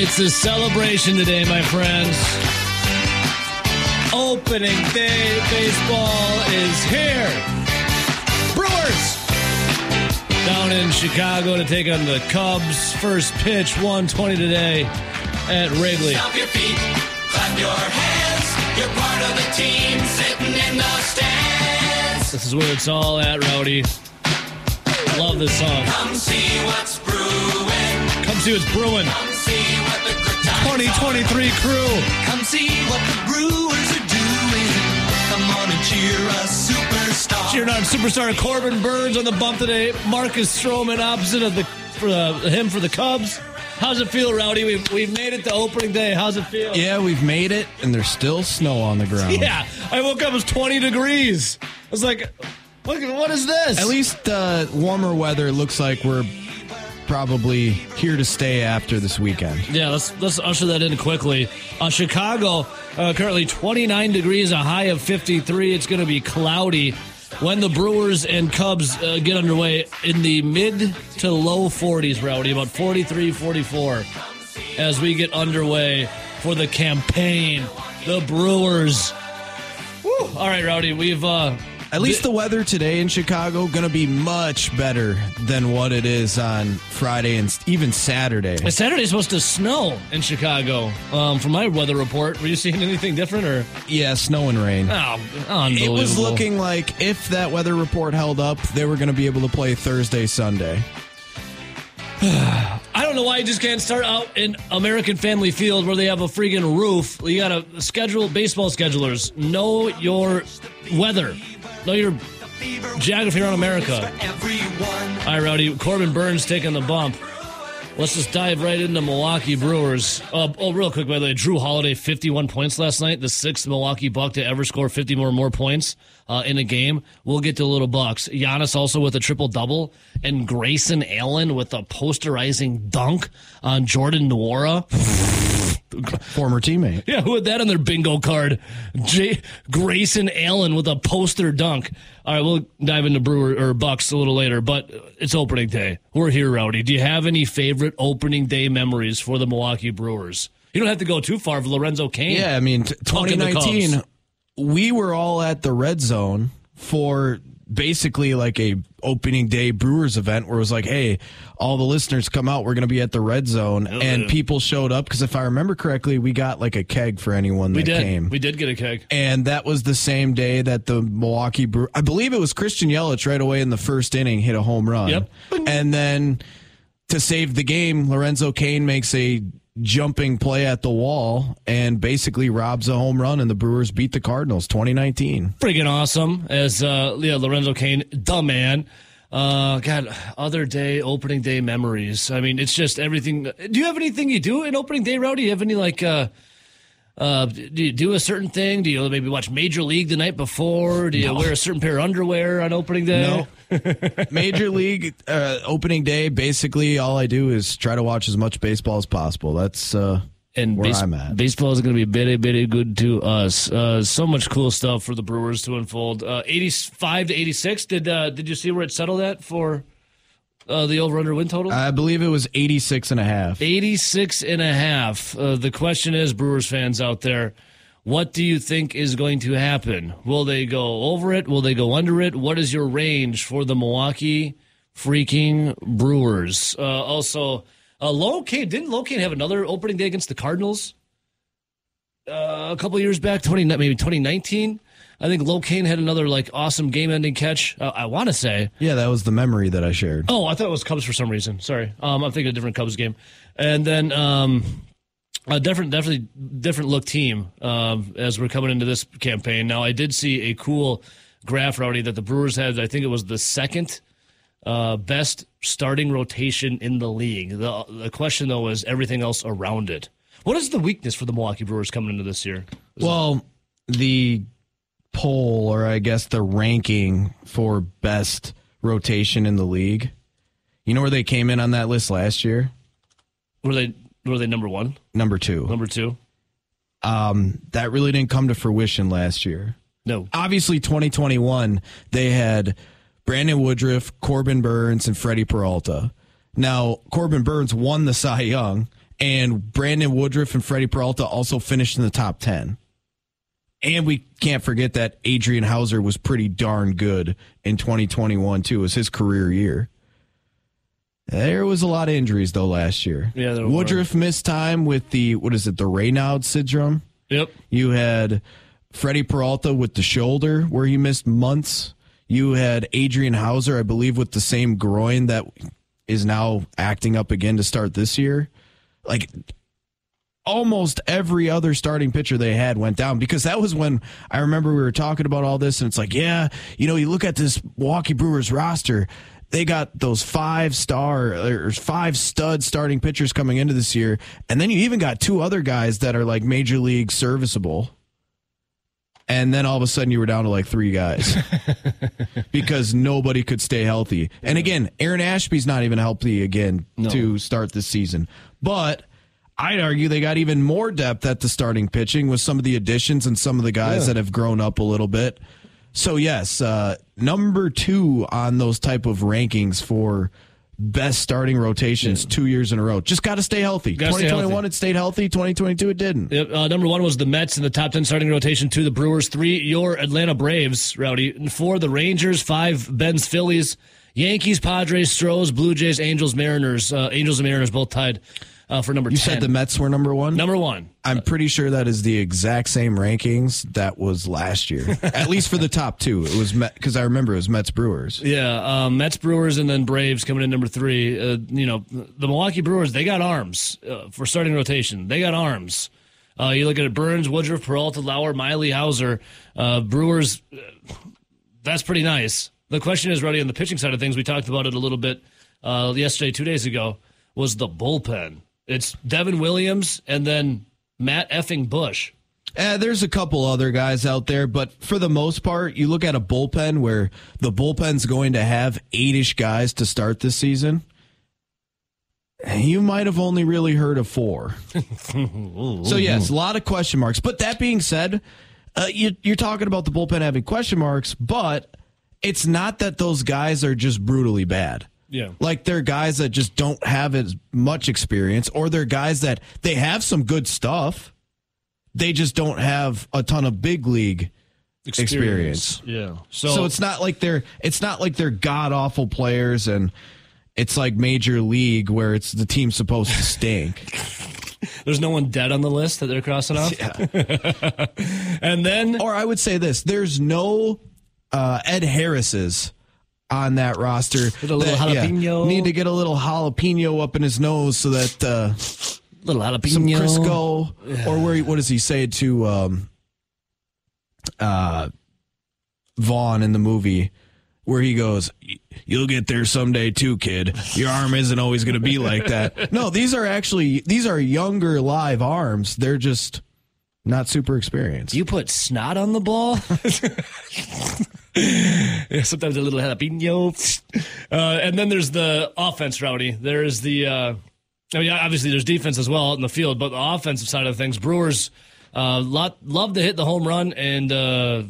It's a celebration today, my friends. Opening day baseball is here. Brewers down in Chicago to take on the Cubs. First pitch, 120 today at Wrigley. Stomp your feet, clap your hands. You're part of the team sitting in the stands. This is where it's all at, Rowdy. Love this song. Come see what's brewing. Come see what's brewing. 2023 crew. Come see what the brewers are doing. Come on and cheer a superstar. Cheering on superstar Corbin Burnes on the bump today. Marcus Stroman opposite of the for the, him for the Cubs. How's it feel, Rowdy? We've, we've made it to opening day. How's it feel? Yeah, we've made it, and there's still snow on the ground. Yeah, I woke up, it was 20 degrees. I was like, look, what is this? At least uh, warmer weather looks like we're probably here to stay after this weekend. Yeah, let's let's usher that in quickly. Uh, Chicago uh, currently 29 degrees, a high of 53. It's going to be cloudy when the Brewers and Cubs uh, get underway in the mid to low 40s, Rowdy, about 43, 44, as we get underway for the campaign. The Brewers. Woo. All right, Rowdy, we've uh, At least the weather today in Chicago going to be much better than what it is on Friday and even Saturday. Saturday's supposed to snow in Chicago. Um, from my weather report, were you seeing anything different or? Yeah, snow and rain. Oh, unbelievable! It was looking like if that weather report held up, they were going to be able to play Thursday, Sunday. I don't know why you just can't start out in American Family Field where they have a freaking roof. You got to schedule baseball schedulers. Know your weather. Know your geography around America. All right, Rowdy. Corbin Burnes taking the bump. Let's just dive right into Milwaukee Brewers. Uh, oh, real quick, by the way, Jrue Holiday, 51 points last night. The sixth Milwaukee Buck to ever score 50 more more points uh, in a game. We'll get to the little Bucks. Giannis also with a triple double, and Grayson Allen with a posterizing dunk on Jordan Nwora. Former teammate. Yeah, who had that on their bingo card? J- Grayson Allen with a poster dunk. All right, we'll dive into Brewer or Bucks a little later, but it's opening day. We're here, Rowdy. Do you have any favorite opening day memories for the Milwaukee Brewers? You don't have to go too far for Lorenzo Cain. Yeah, I mean, t- 2019, we were all at the red zone for basically like a opening day Brewers event where it was like, hey, all the listeners come out. We're going to be at the red zone. Oh, and Oh, yeah. people showed up because if I remember correctly, we got like a keg for anyone that did. came. We did get a keg. and that was the same day that the Milwaukee Brew I believe it was Christian Yelich right away in the first inning hit a home run. Yep. And then to save the game, Lorenzo Cain makes a jumping play at the wall and basically robs a home run and the Brewers beat the Cardinals 2019. Friggin' awesome. As uh, yeah, Lorenzo Cain, the man. Uh, God, other day, opening day memories. I mean, it's just everything. Do you have anything you do in opening day, Rowdy? You have any like? uh uh, do you do a certain thing? Do you maybe watch Major League the night before? Do you wear a certain pair of underwear on opening day? No. Major League uh, opening day, basically all I do is try to watch as much baseball as possible. That's uh and where base- I'm at. baseball is going to be very, very good to us. Uh, so much cool stuff for the Brewers to unfold. Uh, 85 to 86. Did uh, did you see where it settled at for uh, the over under win total? I believe it was 86 and a half. 86 and a half. Uh, the question is, Brewers fans out there, what do you think is going to happen? Will they go over it? Will they go under it? What is your range for the Milwaukee freaking Brewers? Uh, also, uh, Lone Cain, didn't Lone Cain have another opening day against the Cardinals uh, a couple years back, 20, maybe 2019? I think Lone Cain had another like awesome game ending catch. Uh, I want to say. Yeah, that was the memory that I shared. Oh, I thought it was Cubs for some reason. Sorry, um, I'm thinking a different Cubs game. And then um, a different, definitely different look team um, as we're coming into this campaign. Now, I did see a cool graph, Rowdy, that the Brewers had. I think it was the second uh, best starting rotation in the league. The the question though is everything else around it. What is the weakness for the Milwaukee Brewers coming into this year? Well, the poll, or I guess the ranking for best rotation in the league, you know where they came in on that list last year? Were they were they number one, Number two. number two? Um, that really didn't come to fruition last year. No, Obviously, 2021, they had Brandon Woodruff, Corbin Burnes, and Freddie Peralta. Now, Corbin Burns won the Cy Young, And Brandon Woodruff and Freddie Peralta also finished in the top 10. And we can't forget that Adrian Houser was pretty darn good in 2021 too. It was his career year. There was a lot of injuries though last year. Yeah, there were. Woodruff missed time with the what is it, the Raynaud syndrome. Yep. You had Freddie Peralta with the shoulder where he missed months. You had Adrian Houser, I believe, with the same groin that is now acting up again to start this year. Like almost every other starting pitcher they had went down because that was when I remember we were talking about all this and it's like, yeah, you know, you look at this Milwaukee Brewers roster, they got those five star or five stud starting pitchers coming into this year, and then you even got two other guys that are like major league serviceable. And then all of a sudden you were down to like three guys because nobody could stay healthy. And again, Aaron Ashby's not even healthy again to start this season. But I'd argue they got even more depth at the starting pitching with some of the additions and some of the guys that have grown up a little bit. So yes, uh, number two on those type of rankings for best starting rotations two years in a row. Just got to stay healthy. Gotta stay 2021 healthy. it stayed healthy. 2022 it didn't. Yep, uh, number one was the Mets in the top 10 starting rotation. Two, the Brewers. Three, your Atlanta Braves, Rowdy. Four, the Rangers. Five, Ben's Phillies. Yankees, Padres, Stros, Blue Jays, Angels, Mariners. Uh, Angels and Mariners both tied uh, for number You 10. said the Mets were number one. number one. I'm pretty sure that is the exact same rankings that was last year, at least for the top two. It was because I remember it was Mets Brewers. Yeah, um, Mets, Brewers, and then Braves coming in number three. Uh, you know, the Milwaukee Brewers, they got arms uh, for starting rotation. They got arms. Uh, you look at it, Burnes, Woodruff, Peralta, Lauer, Miley, Houser. Uh, Brewers, uh, that's pretty nice. The question is, Rowdy, on the pitching side of things, we talked about it a little bit uh, yesterday, two days ago, was the bullpen. It's Devin Williams and then Matt effing Bush. Uh, there's a couple other guys out there, but for the most part, you look at a bullpen where the bullpen's going to have eight-ish guys to start this season. You might have only really heard of four. so yes, a lot of question marks. But that being said, uh, you, you're talking about the bullpen having question marks, but it's not that those guys are just brutally bad. Yeah. Like they're guys that just don't have as much experience, or they're guys that they have some good stuff. They just don't have a ton of big league experience. Yeah. So, it's not like they're it's not like they're god awful players and it's like major league where it's the team supposed to stink. There's no one dead on the list that they're crossing off. and then or I would say this: there's no uh, Ed Harris's on that roster. With a little that, yeah, need to get a little jalapeno up in his nose so that uh, little jalapeno. some Crisco, or where he- what does he say to um, uh, Vaughn in the movie? Where he goes, you'll get there someday too, kid. Your arm isn't always going to be like that. No, these are actually these are younger live arms. They're just not super experienced. You put snot on the ball. Yeah, Sometimes a little jalapeno. Uh, and then there's the offense, Rowdy. There's the, uh, I mean, obviously there's defense as well out in the field, but the offensive side of things, Brewers uh, lot, love to hit the home run and uh,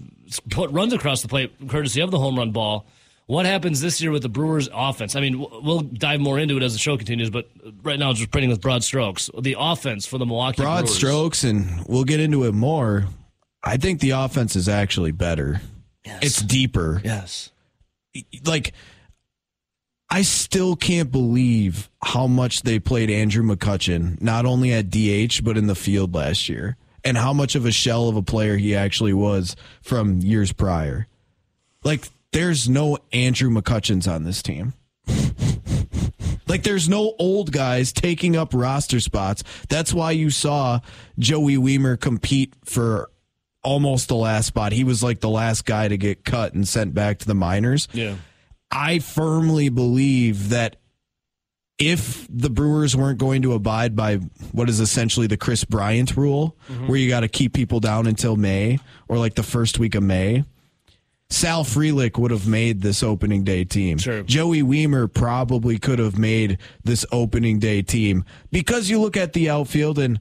put runs across the plate courtesy of the home run ball. What happens this year with the Brewers offense? I mean, we'll dive more into it as the show continues, but right now just painting with broad strokes. The offense for the Milwaukee broad Brewers. strokes, and we'll get into it more. I think the offense is actually better. Yes. It's deeper. yes. Like, I still can't believe how much they played Andrew McCutchen, not only at DH, but in the field last year, and how much of a shell of a player he actually was from years prior. Like, there's no Andrew McCutchens on this team. Like there's no old guys taking up roster spots. That's why you saw Joey Wiemer compete for almost the last spot. He was like the last guy to get cut and sent back to the minors. Yeah. I firmly believe that if the Brewers weren't going to abide by what is essentially the Kris Bryant rule, mm-hmm. where you got to keep people down until May or like the first week of May, Sal Frelick would have made this opening day team. Sure. Joey Wiemer probably could have made this opening day team because you look at the outfield and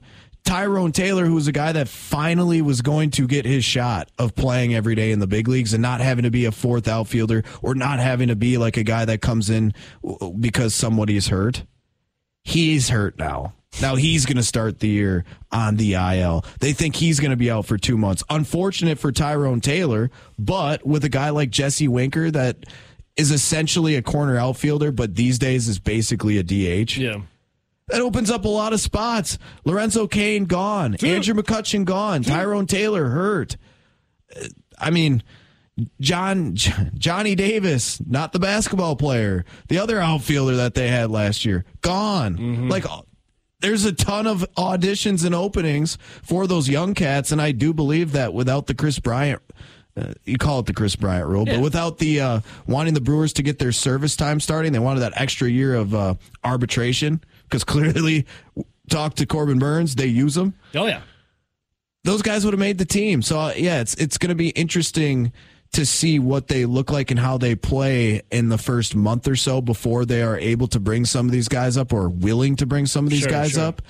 Tyrone Taylor, who was a guy that finally was going to get his shot of playing every day in the big leagues and not having to be a fourth outfielder or not having to be like a guy that comes in because somebody's hurt. He's hurt now. Now he's going to start the year on the IL. They think he's going to be out for two months. Unfortunate for Tyrone Taylor, but with a guy like Jesse Winker that is essentially a corner outfielder, but these days is basically a DH. Yeah. That opens up a lot of spots. Lorenzo Cain gone. Andrew McCutchen gone. Tyrone Taylor hurt. Uh, I mean, John Johnny Davis, not the basketball player, the other outfielder that they had last year, gone. Like uh, there's a ton of auditions and openings for those young cats, and I do believe that without the Kris Bryant. Uh, you call it the Kris Bryant rule, but without the uh, wanting the Brewers to get their service time starting, they wanted that extra year of uh, arbitration because clearly, talk to Corbin Burnes, they use them Oh yeah. those guys would have made the team. So yeah, it's it's going to be interesting to see what they look like and how they play in the first month or so before they are able to bring some of these guys up or willing to bring some of these Sure, guys sure. up.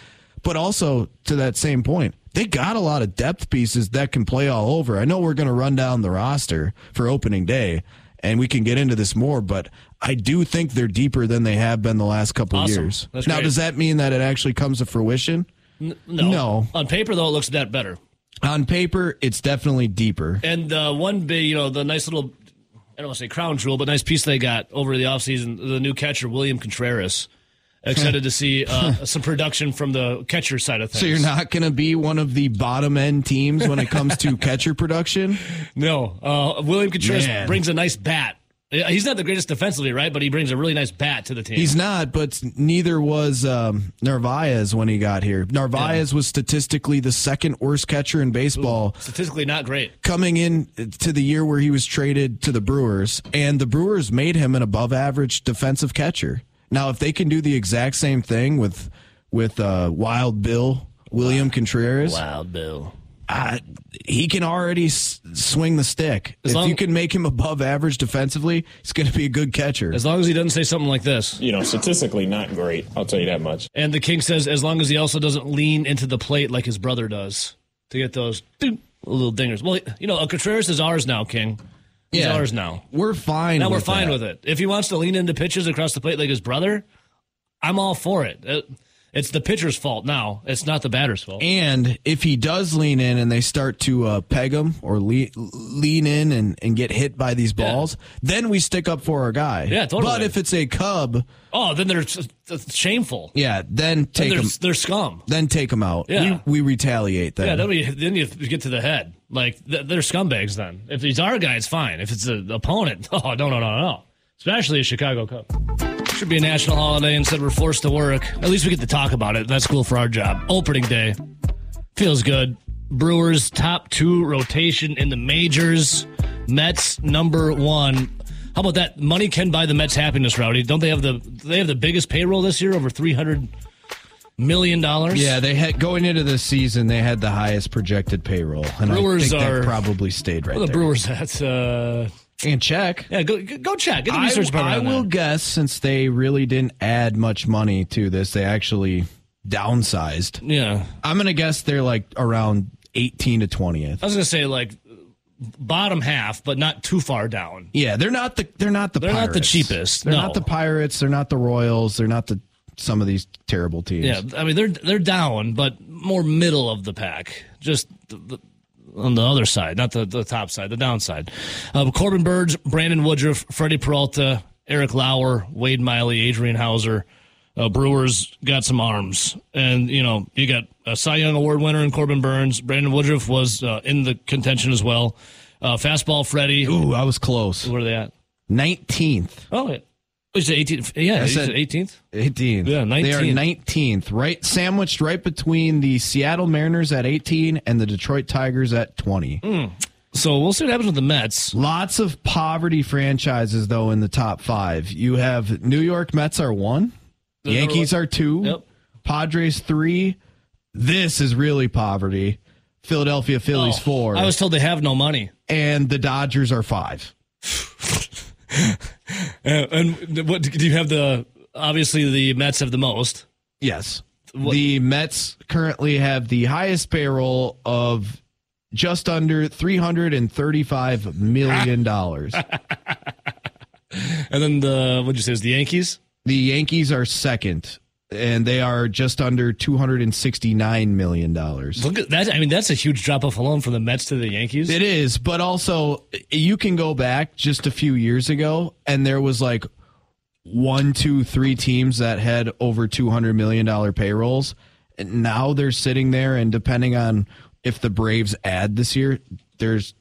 But also to that same point, they got a lot of depth pieces that can play all over. I know we're going to run down the roster for opening day and we can get into this more, but I do think they're deeper than they have been the last couple Awesome. years. That's now, great. does that mean that it actually comes to fruition? No. No. On paper, though, it looks that better. On paper, it's definitely deeper. And uh, one big, you know, the nice little, I don't want to say crown jewel, but nice piece they got over the offseason, the new catcher, William Contreras. Excited to see uh, some production from the catcher side of things. So you're not going to be one of the bottom end teams when it comes to catcher production? No. Uh, William Contreras Man. brings a nice bat. Yeah, He's not the greatest defensively, right? But he brings a really nice bat to the team. He's not, but neither was um, Narvaez when he got here. Narvaez was statistically the second worst catcher in baseball statistically not great. coming in to the year where he was traded to the Brewers, and the Brewers made him an above average defensive catcher. Now, if they can do the exact same thing with with uh, Wild Bill William Contreras, Wild Bill. Uh, he can already s- swing the stick. As if long- you can make him above average defensively, he's going to be a good catcher. As long as he doesn't say something like this. you know, statistically not great. I'll tell you that much. And the king says, as long as he also doesn't lean into the plate like his brother does to get those little dingers. Well, you know, Contreras is ours now, King. He's Yeah. ours now. We're fine. Now we're fine that. with it. If he wants to lean into pitches across the plate like his brother, I'm all for it. Uh, It's the pitcher's fault now. It's not the batter's fault. And if he does lean in and they start to uh, peg him or le- lean in and, and get hit by these balls, then we stick up for our guy. Yeah, totally. But if it's a Cub, Oh, then they're shameful. yeah, then Then take they're, him. they're scum. Then take them out. Yeah. We, we retaliate then. Yeah, then, we, then you get to the head. Like, th- they're scumbags then. If he's our guy, it's fine. If it's an opponent, oh, no, no, no, no. Especially a Chicago Cub. Should be a national holiday instead we're forced to work. At least we get to talk about it. That's cool for our job. Opening day. Feels good. Brewers top two rotation in the majors. Mets number one. How about that? Money can buy the Mets happiness, Rowdy. Don't they have the they have the biggest payroll this year? Over three hundred million dollars? Yeah, they had going into the season, they had the highest projected payroll, and Brewers I think are- that probably stayed right Well, the there. Brewers that's uh and check. Yeah, go go check. Get the I, research I on will that. guess since they really didn't add much money to this, they actually downsized. Yeah, I'm gonna guess they're like around 18 to 20th. I was gonna say like bottom half, but not too far down. Yeah, they're not the they're not the They're not the cheapest, They're no. not the Pirates. They're not the Royals. They're not the some of these terrible teams. Yeah, I mean they're they're down, but more middle of the pack. Just the, the, on the other side, not the, the top side, the downside. Uh, Corbin Burnes, Brandon Woodruff, Freddie Peralta, Eric Lauer, Wade Miley, Adrian Houser. Uh, Brewers got some arms, and you know you got a Cy Young Award winner in Corbin Burnes. Brandon Woodruff was uh, in the contention as well. Uh, fastball Freddie, Ooh, I was close. where are they at? 19th. Oh, Oh, you 18th? Yeah, said- said 18th? 18th. Yeah, They are 19th. 19th, right sandwiched right between the Seattle Mariners at 18 and the Detroit Tigers at 20. Mm. So we'll see what happens with the Mets. Lots of poverty franchises though in the top 5. You have New York Mets are 1, They're Yankees number are 2, Yep. Padres 3. This is really poverty. Philadelphia Phillies Oh, 4 I was told they have no money. and the Dodgers are 5. Uh, and what do you have the? Obviously, the Mets have the most. Yes. The Mets currently have the highest payroll of just under $335 million. And then the what'd you say is the Yankees? the Yankees are second and they are just under two hundred and sixty nine million dollars. Look at that. I mean, that's a huge drop off alone from the Mets to the Yankees. It is, but also you can go back just a few years ago, and there was like one, two, three teams that had over two hundred million dollar payrolls. And now they're sitting there, and depending on if the Braves add this year, there's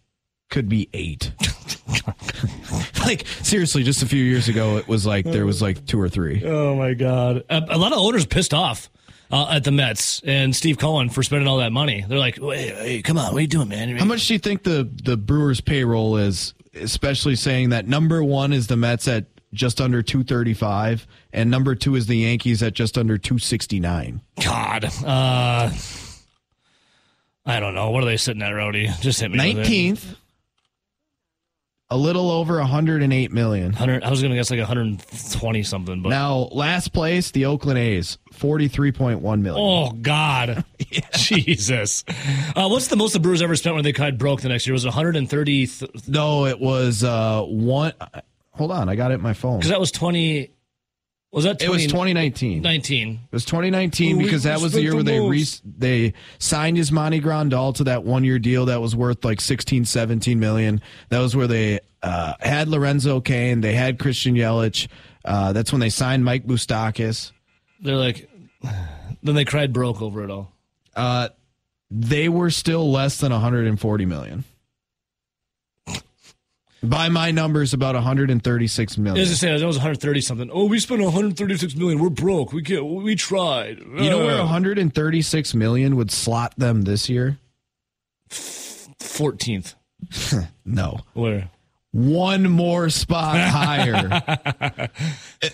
could be eight. like seriously, just a few years ago, it was like there was like two or three. Oh my god! A, a lot of owners pissed off uh, at the Mets and Steve Cohen for spending all that money. They're like, "Wait, hey, come on, what are you doing, man?" How much do you think the the Brewers payroll is? Especially saying that number one is the Mets at just under two thirty five, and number two is the Yankees at just under two sixty nine. God, uh, I don't know. What are they sitting at, Rowdy? Just hit me. with it. Nineteenth, a little over hundred and eight million. 100, I was going to guess like 120 something, but Now, last place, the Oakland A's, forty three point one million. oh god, Jesus! Uh, what's the most the Brewers ever spent when they cut broke the next year? Was it 130? Because No, it was uh one. Hold on, I got it in my phone. Because that was 20. Was that 20, It was 2019. 19? It was 2019 Oh, we- because that was the year where the they re- they signed Yasmani Grandal to that one year deal that was worth like 16, 17 million. That was where they uh, had Lorenzo Cain, they had Christian Yelich. Uh, that's when they signed Mike Moustakas. They're like, then they cried broke over it all. Uh, they were still less than 140 million. By my numbers, about 136 million. As I say, that was 130 something. Oh, we spent 136 million. We're broke. We can't. We tried. You know where Uh, 136 million would slot them this year? 14th. No. Where? one more spot higher.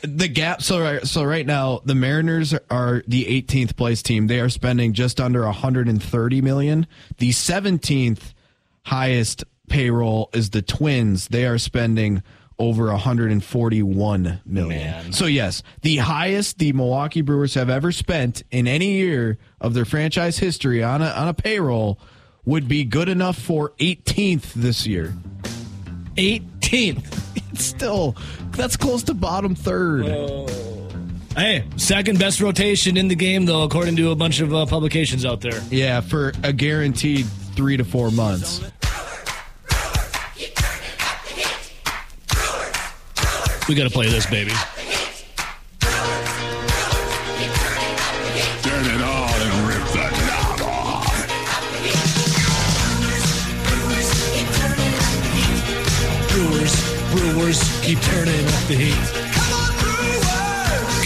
the gap. So right, so right now the Mariners are the 18th place team. They are spending just under 130 million. The 17th highest payroll is the Twins. They are spending over 141 million. Man. So yes, the highest the Milwaukee Brewers have ever spent in any year of their franchise history on a on a payroll would be good enough for 18th this year. 18th. It's still that's close to bottom third. Hey, second best rotation in the game, though, according to a bunch of uh, publications out there. yeah, for a guaranteed three to four months. We got to play this, baby. Turn it on and rip the knob off. Brewers, Brewers, keep turning up the heat.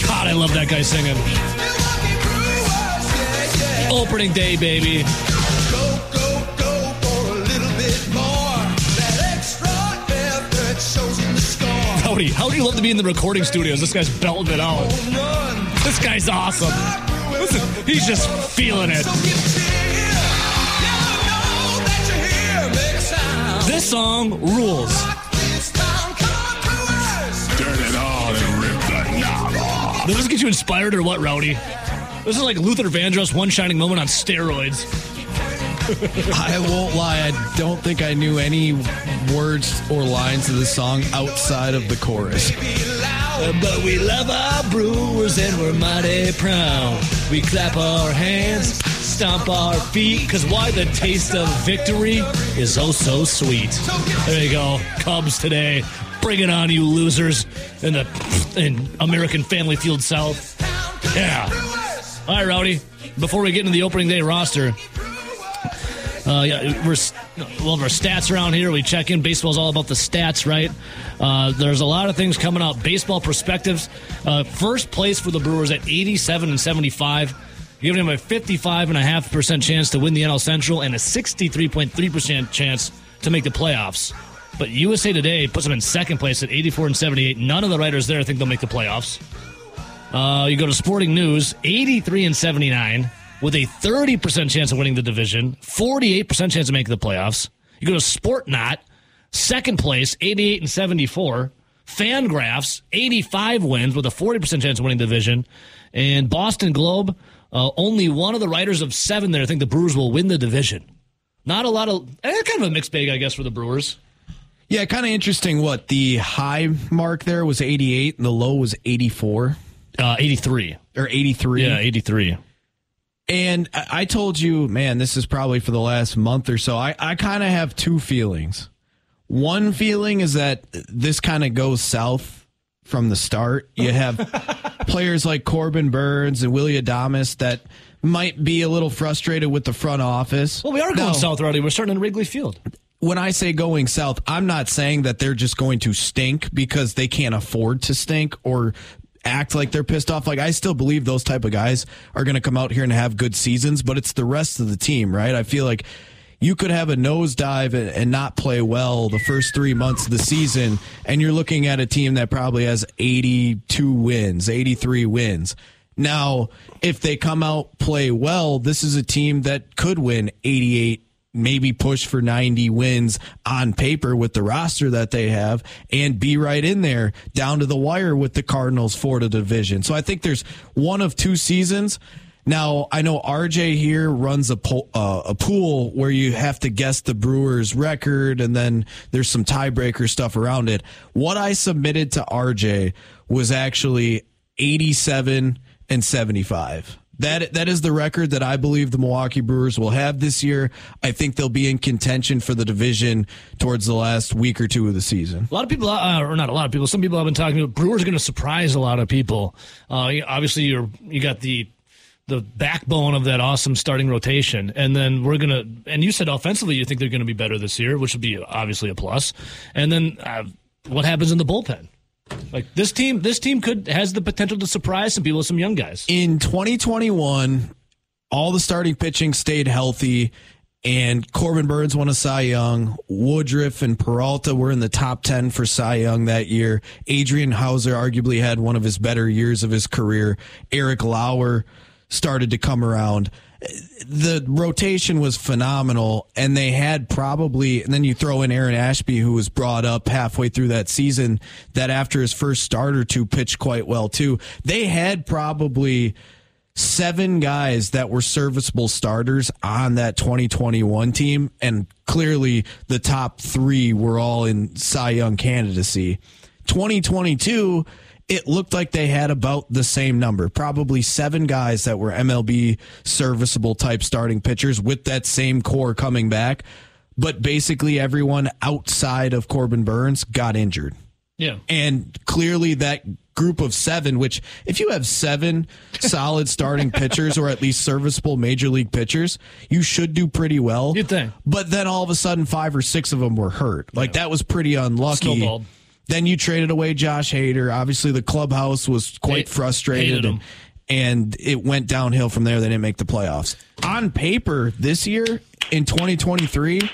God, I love that guy singing. Opening day, baby. Howdy, how do you love to be in the recording studios? This guy's belting it out. This guy's awesome. Listen, he's just feeling it. This song rules. Turn it on and rip the knob off. Does this get you inspired or what, Rowdy? This is like Luther Vandross' one shining moment on steroids. I won't lie, I don't think I knew any words or lines of the song outside of the chorus. But we love our brewers and we're mighty proud. We clap our hands, stomp our feet, cause why the taste of victory is oh so sweet. There you go. Cubs today. Bring it on, you losers in the in American Family Field South. Yeah. All right, Rowdy. Before we get into the opening day roster, uh, yeah, we're well, our stats around here. We check in. Baseball's all about the stats, right? Uh, there's a lot of things coming out. Baseball Prospectus. Uh, first place for the Brewers at 87 and 75, giving them a 55 and a half percent chance to win the NL Central and a 63.3 percent chance to make the playoffs. But USA Today puts them in second place at 84 and 78. None of the writers there think they'll make the playoffs. Uh, you go to Sporting News, 83 and 79, with a 30% chance of winning the division, 48% chance of making the playoffs. You go to Sportsnaut, second place, 88 and 74. Fangraphs, 85 wins with a 40% chance of winning the division. And Boston Globe, uh, only one of the writers of seven there think the Brewers will win the division. Not a lot of, eh, kind of a mixed bag, I guess, for the Brewers. Yeah, kind of interesting what the high mark there was 88 and the low was 84. Uh, 83. or 83. Yeah, 83. And I I told you, man, this is probably for the last month or so. I, I kind of have two feelings. One feeling is that this kind of goes south from the start. You have players like Corbin Burnes and Willy Adames that might be a little frustrated with the front office. Well, we are going Now, south already. We're starting in Wrigley Field. when I say going south, I'm not saying that they're just going to stink because they can't afford to stink or act like they're pissed off. Like I still believe those type of guys are going to come out here and have good seasons, but it's the rest of the team, right? I feel like you could have a nosedive and, and not play well the first three months of the season, and you're looking at a team that probably has 82 wins, 83 wins. Now, if they come out play well, this is a team that could win 88 maybe push for 90 wins on paper with the roster that they have and be right in there down to the wire with the Cardinals for the division. So I think there's one of two seasons. Now, I know RJ here runs a, po- uh, a pool where you have to guess the Brewers record and then there's some tiebreaker stuff around it. What I submitted to RJ was actually 87 and 75. That that is the record that I believe the Milwaukee Brewers will have this year. I think they'll be in contention for the division towards the last week or two of the season. A lot of people, uh, or not a lot of people, some people have been talking about Brewers are going to surprise a lot of people. Uh, obviously, you're you got the the backbone of that awesome starting rotation, and then we're gonna. And you said offensively, you think they're going to be better this year, which would be obviously a plus. And then uh, what happens in the bullpen? Like this team, this team could has the potential to surprise some people, some young guys. In 2021, all the starting pitching stayed healthy and Corbin Burnes won a Cy Young. Woodruff and Peralta were in the top 10 for Cy Young that year. Adrian Houser arguably had one of his better years of his career. Eric Lauer started to come around. The rotation was phenomenal, and they had probably, and then you throw in Aaron Ashby, who was brought up halfway through that season, that after his first start or two pitched quite well too. They had probably seven guys that were serviceable starters on that 2021 team, and clearly the top three were all in Cy Young candidacy. 2022, it looked like they had about the same number, probably seven guys that were MLB serviceable type starting pitchers with that same core coming back. But basically, everyone outside of Corbin Burnes got injured. Yeah, And clearly, that group of seven, which if you have seven solid starting pitchers or at least serviceable major league pitchers, you should do pretty well. You'd think. But then all of a sudden, five or six of them were hurt. Like that was pretty unlucky. Snowballed. Then you traded away Josh Hader. Obviously, the clubhouse was quite frustrated. And, and it went downhill from there. They didn't make the playoffs. On paper, this year in 2023,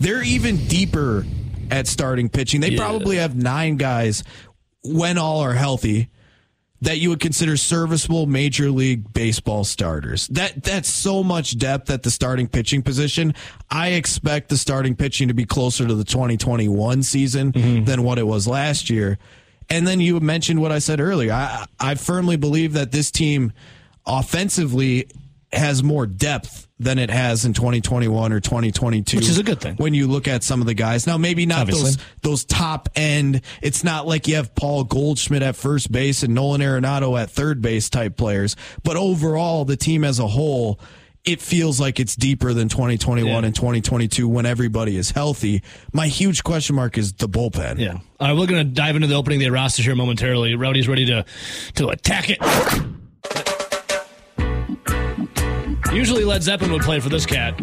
they're even deeper at starting pitching. They Yeah. probably have nine guys when all are healthy that you would consider serviceable major league baseball starters. That that's so much depth at the starting pitching position. I expect the starting pitching to be closer to the 2021 season mm-hmm. than what it was last year. And then you mentioned what I said earlier. I I firmly believe that this team offensively has more depth than it has in 2021 or 2022 Which is a good thing. when you look at some of the guys now maybe not Obviously. those those top end. It's not like you have Paul Goldschmidt at first base and Nolan Arenado at third base type players, but overall the team as a whole, it feels like it's deeper than 2021 Yeah. and 2022 when everybody is healthy. My huge question mark is the bullpen. yeah. All right, we're going to dive into the opening day roster here momentarily. Rowdy's ready to to attack it. Usually Led Zeppelin would play for this cat.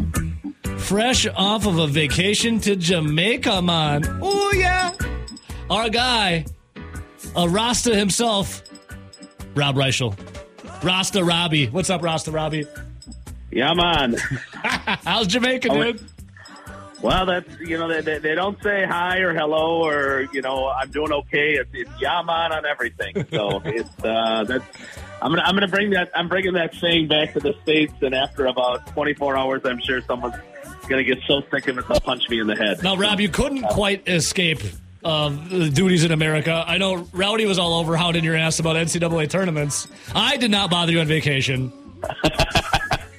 Fresh off of a vacation to Jamaica, man. Oh yeah. Our guy, a Rasta himself, Rob Reischel. Rasta Robbie. What's up, Rasta Robbie? Yeah, man. How's Jamaica, dude? Well, that's you know they, they, they don't say hi or hello or you know I'm doing okay. It's, it's yeah, man on everything. So it's uh, that's I'm gonna I'm gonna bring that I'm bringing that saying back to the states. And after about 24 hours, I'm sure someone's gonna get so sick of it they'll punch me in the head. Now, Rob, you couldn't quite escape uh, the duties in America. I know Rowdy was all over hounding your ass about NCAA tournaments. I did not bother you on vacation.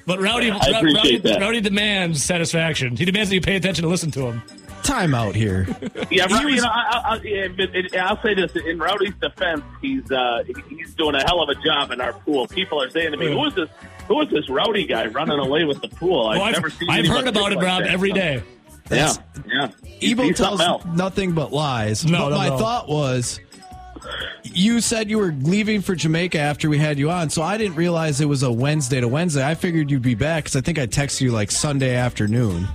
But Rowdy, I appreciate Rowdy, that. Rowdy demands satisfaction. He demands that you pay attention and listen to him. time out here. Yeah, He was- you know, I, I, I, yeah, but it, I'll say this: in Rowdy's defense, he's uh, he's doing a hell of a job in our pool. People are saying to me, "Who is this? Who is this Rowdy guy running away with the pool?" I've, Well, never I've, seen. I've heard about think it, like Rob, that. every day. Yeah, yeah. He's- Evo he's tells else. nothing but lies. No, but no, my no. thought was, you said you were leaving for Jamaica after we had you on, so I didn't realize it was a Wednesday to Wednesday. I figured you'd be back because I think I texted you like Sunday afternoon.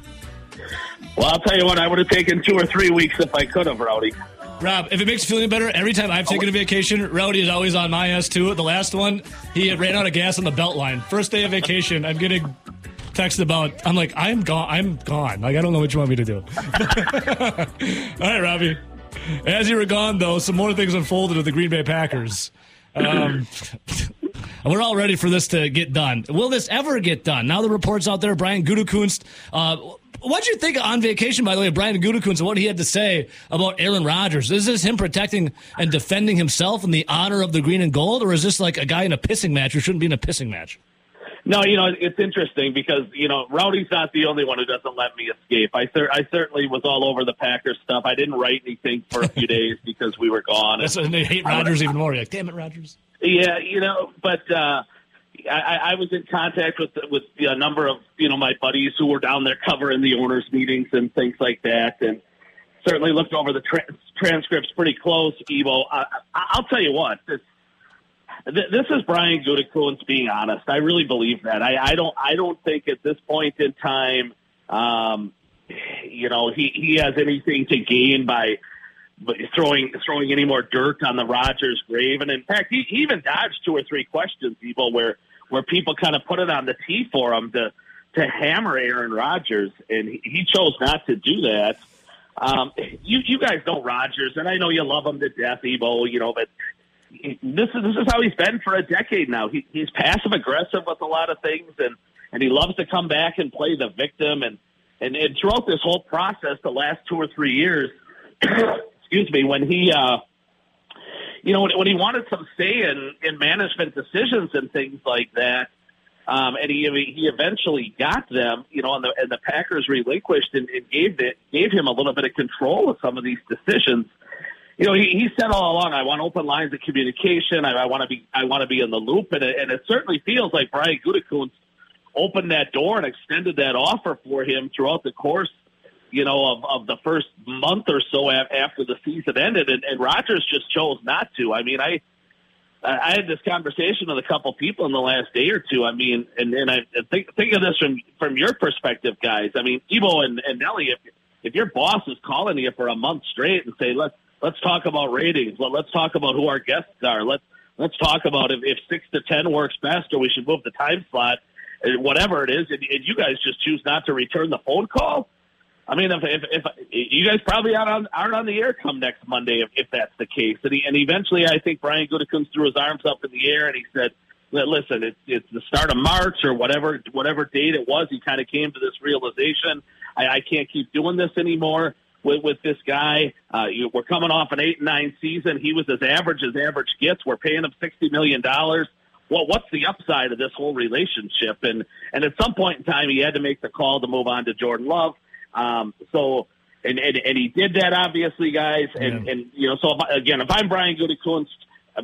Well, I'll tell you what. I would have taken two or three weeks if I could have, Rowdy. Rob, if it makes you feel any better, every time I've taken a vacation, Rowdy is always on my ass too. The last one, he ran out of gas on the belt line. First day of vacation, I'm getting texted about. I'm like, I'm gone. I'm gone. Like I don't know what you want me to do. All right, Robbie. As you were gone, though, some more things unfolded with the Green Bay Packers. Um, we're all ready for this to get done. Will this ever get done? Now the reports out there, Brian Gutekunst. Uh, what do you think on vacation, by the way, Brian Gutekunst and what he had to say about Aaron Rodgers? Is this him protecting and defending himself in the honor of the green and gold, or is this like a guy in a pissing match who shouldn't be in a pissing match? No, you know it's interesting because you know Rowdy's not the only one who doesn't let me escape. I cer- I certainly was all over the Packers stuff. I didn't write anything for a few days because we were gone. That's, and they hate Rodgers even more. You're like, damn it, Rodgers. Yeah, you know, but uh, I, I was in contact with with a number of you know my buddies who were down there covering the owners' meetings and things like that, and certainly looked over the tra- transcripts pretty close. Evo, I, I, I'll tell you what this. Th- This is Brian Gutekunst being honest. I really believe that. I, I don't. I don't think at this point in time, um, you know, he he has anything to gain by throwing throwing any more dirt on the Rodgers grave. And in fact, he, he even dodged two or three questions, Evo, where where people kind of put it on the tee for him to to hammer Aaron Rodgers, and he, he chose not to do that. Um, you you guys know Rodgers, and I know you love him to death, Evo. You know, but this is this is how he's been for a decade now. He, he's passive aggressive with a lot of things, and and he loves to come back and play the victim. And and, and throughout this whole process, the last two or three years, excuse me, when he, uh, you know, when, when he wanted some say in in management decisions and things like that, um, and he he eventually got them, you know, and the and the Packers relinquished and, and gave it gave him a little bit of control of some of these decisions you know, he, he said all along, I want open lines of communication. I, I want to be, I want to be in the loop, and it, and it certainly feels like Brian Gutekunst opened that door and extended that offer for him throughout the course, you know, of, of the first month or so af- after the season ended, and, and Rodgers just chose not to. I mean, I. I had this conversation with a couple people in the last day or two. I mean, and, and I think think of this from from your perspective, guys. I mean, Evo and, and Nelly, if if your boss is calling you for a month straight and say let's let's talk about ratings, let, let's talk about who our guests are, let's let's talk about if, if six to ten works best or we should move the time slot, whatever it is, and, and you guys just choose not to return the phone call. I mean, if, if, if you guys probably aren't on, aren't on the air come next Monday, if, if that's the case, and, he, and eventually, I think Brian Gutekunst threw his arms up in the air and he said, "Listen, it's it's the start of March or whatever whatever date it was." He kind of came to this realization: I, I can't keep doing this anymore with with this guy. Uh, you, we're coming off an eight and nine season. He was as average as average gets. We're paying him sixty million dollars. Well, what's the upside of this whole relationship? And and at some point in time, he had to make the call to move on to Jordan Love. Um, so, and, and, and he did that obviously, guys. And, Yeah. and, you know, so if, again, if I'm Brian Gutekunst, uh,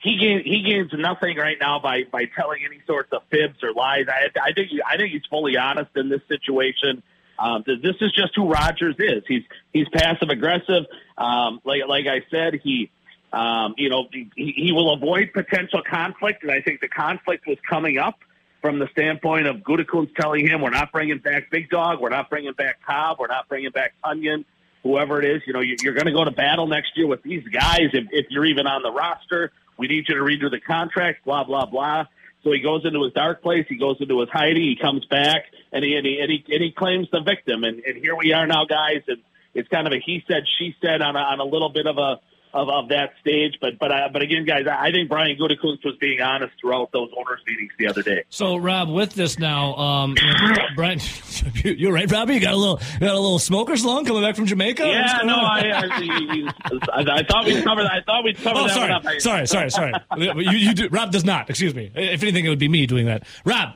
he gains, he gains nothing right now by, by telling any sorts of fibs or lies. I, I think, I think he's fully honest in this situation. Um, th- this is just who Rodgers is. He's, he's passive aggressive. Um, like, like I said, he, um, you know, he, he will avoid potential conflict. And I think the conflict was coming up from the standpoint of Gutekunst telling him, we're not bringing back Big Dog, we're not bringing back Cobb, we're not bringing back Tonyan, whoever it is. You know, you- you're going to go to battle next year with these guys if, if you're even on the roster. We need you to redo the contract, blah, blah, blah. So he goes into his dark place. He goes into his hiding. He comes back and he, and he, and he, and he claims the victim. And, and here we are now, guys. And it's kind of a he said, she said on a, on a little bit of a, of, of that stage. But, but, uh, but again, guys, I think Brian Gutekunst was being honest throughout those owners meetings the other day. So, Rob, with this now, um, Brian, you're right, Robbie. You got a little, you got a little smoker's lung coming back from Jamaica. Yeah, no. I, I, I, I thought we covered. I thought we covered Oh, that sorry, one up. Sorry, sorry, sorry. you, you do, Rob does not. Excuse me. If anything, it would be me doing that. Rob,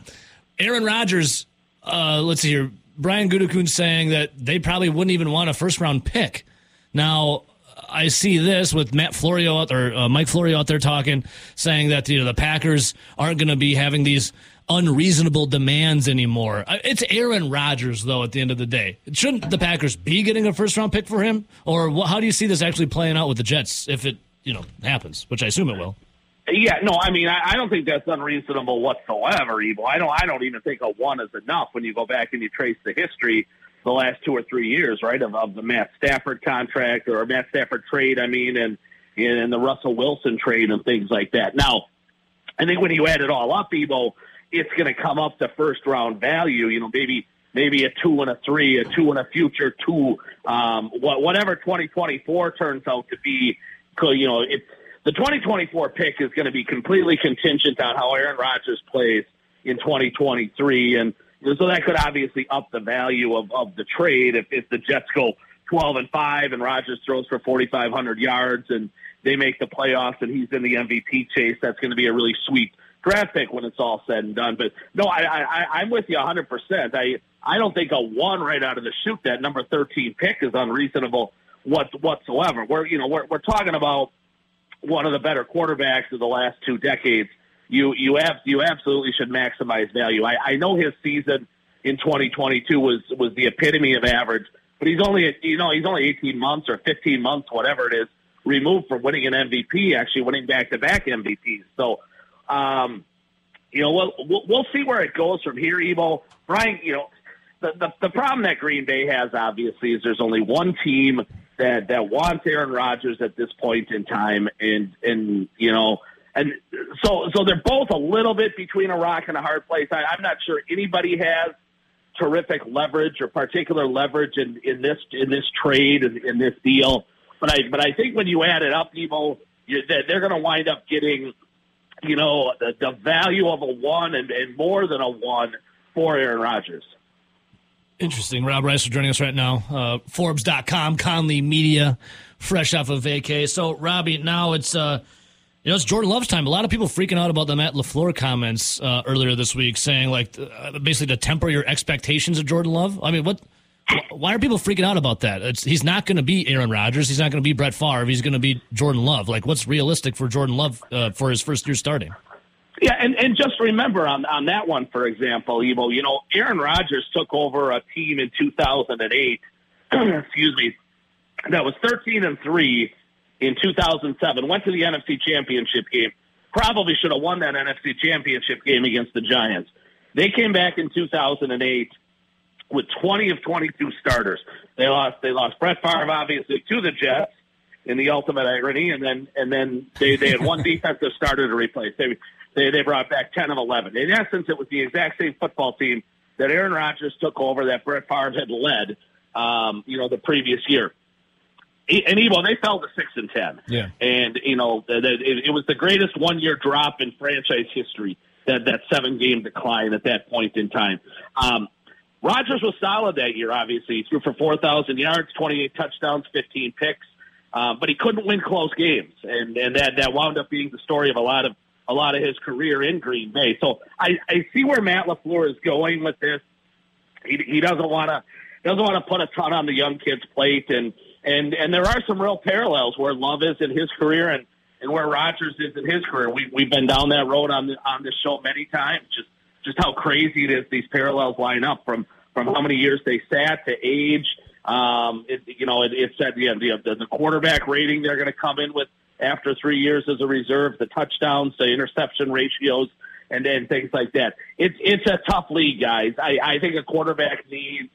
Aaron Rodgers. Uh, let's see here. Brian Gutekunst saying that they probably wouldn't even want a first round pick. Now, I see this with Matt Florio out or uh, Mike Florio out there talking, saying that you know the Packers aren't going to be having these unreasonable demands anymore. Uh, It's Aaron Rodgers, though. At the end of the day, shouldn't the Packers be getting a first round pick for him, or wh- how do you see this actually playing out with the Jets if it you know happens, which I assume it will? Yeah, no, I mean, I, I don't think that's unreasonable whatsoever. Evil. I don't. I don't even think a one is enough when you go back and you trace the history the last two or three years, right, of, of the Matt Stafford contract or Matt Stafford trade. I mean, and and the Russell Wilson trade and things like that. Now, I think when you add it all up, Evo, it's going to come up to first round value. You know, maybe maybe a two and a three, a two and a future two, um, whatever 2024 turns out to be. You know, it's the 2024 pick is going to be completely contingent on how Aaron Rodgers plays in 2023, and so that could obviously up the value of, of the trade if, if the Jets go 12 and five and Rodgers throws for 4,500 yards and they make the playoffs and he's in the MVP chase. That's going to be a really sweet draft pick when it's all said and done. But no, I, I, I'm with you 100. percent I I don't think a one right out of the chute that number 13 pick is unreasonable what whatsoever. We're you know we're we're talking about one of the better quarterbacks of the last two decades. You you have you absolutely should maximize value. I, I know his season in 2022 was was the epitome of average, but he's only you know he's only 18 months or 15 months, whatever it is, removed from winning an MVP. Actually, winning back to back MVPs. So, um, you know, we'll, we'll we'll see where it goes from here. Evo, Brian, you know, the, the the problem that Green Bay has obviously is there's only one team that that wants Aaron Rodgers at this point in time, and and you know, and so so they're both a little bit between a rock and a hard place. I, I'm not sure anybody has terrific leverage or particular leverage in, in this in this trade and in this deal, but I but I think when you add it up, Evo, you, that they're going to wind up getting, you know, the, the value of a one and, and more than a one for Aaron Rodgers. Interesting. Rob Rice is joining us right now. Uh, Forbes.com, Conley Media, fresh off of vacay. So, Robbie, now it's uh, you know it's Jordan Love's time. A lot of people freaking out about the Matt LaFleur comments uh, earlier this week, saying like uh, basically to temper your expectations of Jordan Love. I mean, what? Why are people freaking out about that? It's, he's not going to be Aaron Rodgers. He's not going to be Brett Favre. He's going to be Jordan Love. Like, what's realistic for Jordan Love uh, for his first year starting? Yeah, and, and just remember on, on that one, for example, Evo, you know, Aaron Rodgers took over a team in 2008, excuse me, that was 13 and 3 in 2007, went to the NFC Championship game, probably should have won that NFC Championship game against the Giants. They came back in 2008 with 20 of 22 starters. They lost, they lost Brett Favre, obviously, to the Jets in the ultimate irony, and then and then they, they had one defensive starter to replace. They they they brought back ten of eleven. In essence, it was the exact same football team that Aaron Rodgers took over that Brett Favre had led, um, you know, the previous year. And Evo, they fell to six and ten. Yeah. and you know, the- the- it, it was the greatest one year drop in franchise history. That that seven game decline at that point in time. Um, Rodgers was solid that year. Obviously, he threw for four thousand yards, twenty eight touchdowns, fifteen picks. Uh, but he couldn't win close games, and and that that wound up being the story of a lot of a lot of his career in Green Bay. So I, I see where Matt LaFleur is going with this. He, he doesn't want to doesn't want to put a ton on the young kid's plate, and and and there are some real parallels where Love is in his career and and where Rodgers is in his career. We we've been down that road on the, on this show many times. Just just how crazy it is these parallels line up from from how many years they sat to age. Um, it, you know, it, it said yeah, the, the quarterback rating they're going to come in with after three years as a reserve, the touchdowns, the interception ratios, and then things like that. It's it's a tough league, guys. I, I think a quarterback needs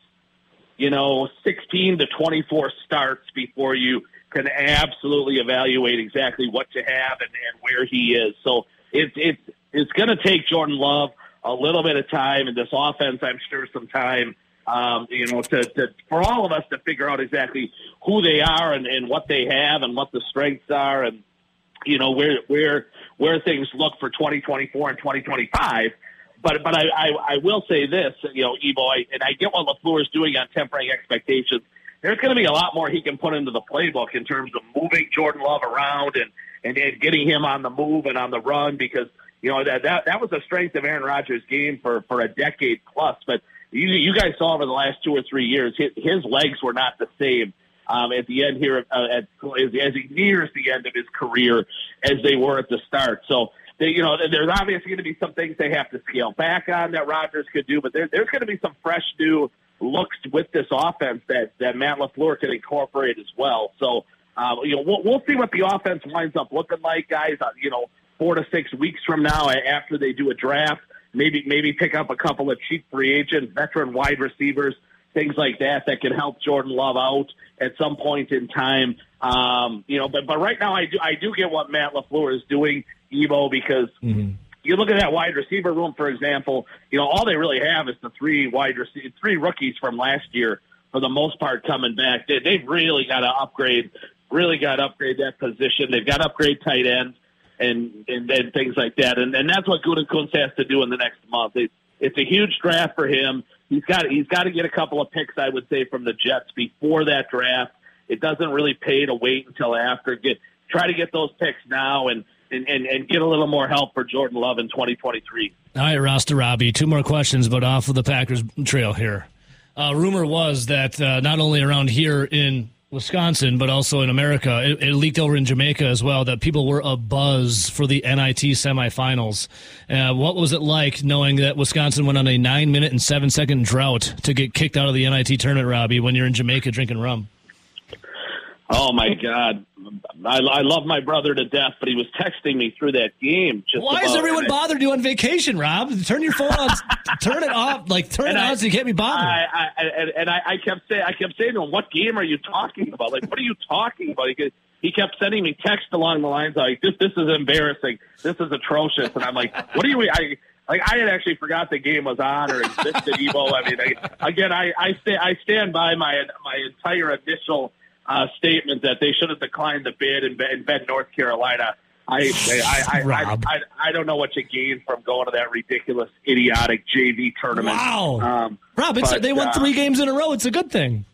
you know 16 to 24 starts before you can absolutely evaluate exactly what to have and, and where he is. So it's it's it's going to take Jordan Love a little bit of time, and this offense, I'm sure, some time. Um, you know, to, to for all of us to figure out exactly who they are and, and what they have and what the strengths are, and you know where where where things look for 2024 and 2025. But but I, I, I will say this, you know, Evo, I, and I get what LaFleur is doing on tempering expectations. There's going to be a lot more he can put into the playbook in terms of moving Jordan Love around and and, and getting him on the move and on the run because you know that that that was a strength of Aaron Rodgers' game for for a decade plus. But you, you guys saw over the last two or three years, his, his legs were not the same um, at the end here uh, at, as, as he nears the end of his career as they were at the start. So. You know, there's obviously going to be some things they have to scale back on that Rodgers could do, but there, there's going to be some fresh new looks with this offense that that Matt LaFleur can incorporate as well. So, uh, you know, we'll, we'll see what the offense winds up looking like, guys. Uh, you know, four to six weeks from now, after they do a draft, maybe maybe pick up a couple of cheap free agent, veteran wide receivers, things like that that can help Jordan Love out at some point in time. Um, you know, but but right now, I do I do get what Matt LaFleur is doing, Evo, because. Mm-hmm. You look at that wide receiver room, for example. You know, all they really have is the three wide rece- three rookies from last year, for the most part, coming back. They, they've really got to upgrade, really got to upgrade that position. They've got to upgrade tight ends and and, and things like that. And and that's what Gutekunst has to do in the next month. It, it's a huge draft for him. He's got he's got to get a couple of picks, I would say, from the Jets before that draft. It doesn't really pay to wait until after. Get try to get those picks now and. And, and, and get a little more help for Jordan Love in 2023. All right, Rasta Robbie. Two more questions, but off of the Packers trail here. Uh, rumor was that uh, not only around here in Wisconsin, but also in America, it, it leaked over in Jamaica as well that people were a buzz for the NIT semifinals. Uh, what was it like knowing that Wisconsin went on a nine minute and seven second drought to get kicked out of the NIT tournament, Robbie, when you're in Jamaica drinking rum? Oh my God, I, I love my brother to death, but he was texting me through that game. Just Why is everyone bothered you on vacation, Rob? Turn your phone on, turn it off, like turn And it I- on so you can't be bothered. I, I, and, and I, I kept saying, I kept saying to him, "What game are you talking about? Like, what are you talking about?" He, could- he kept sending me texts along the lines like, "This, this is embarrassing. This is atrocious." And I'm like, "What are you?" I like, I had actually forgot the game was on or existed. Evo. I mean, I, again, I, I stay, I stand by my my entire initial uh, statement that they should have declined the bid in, in Bend, North Carolina. I I, I, I, I, I don't know what you gain from going to that ridiculous, idiotic JV tournament. Wow. Um, Rob, it's, but, they won uh, three games in a row. It's a good thing.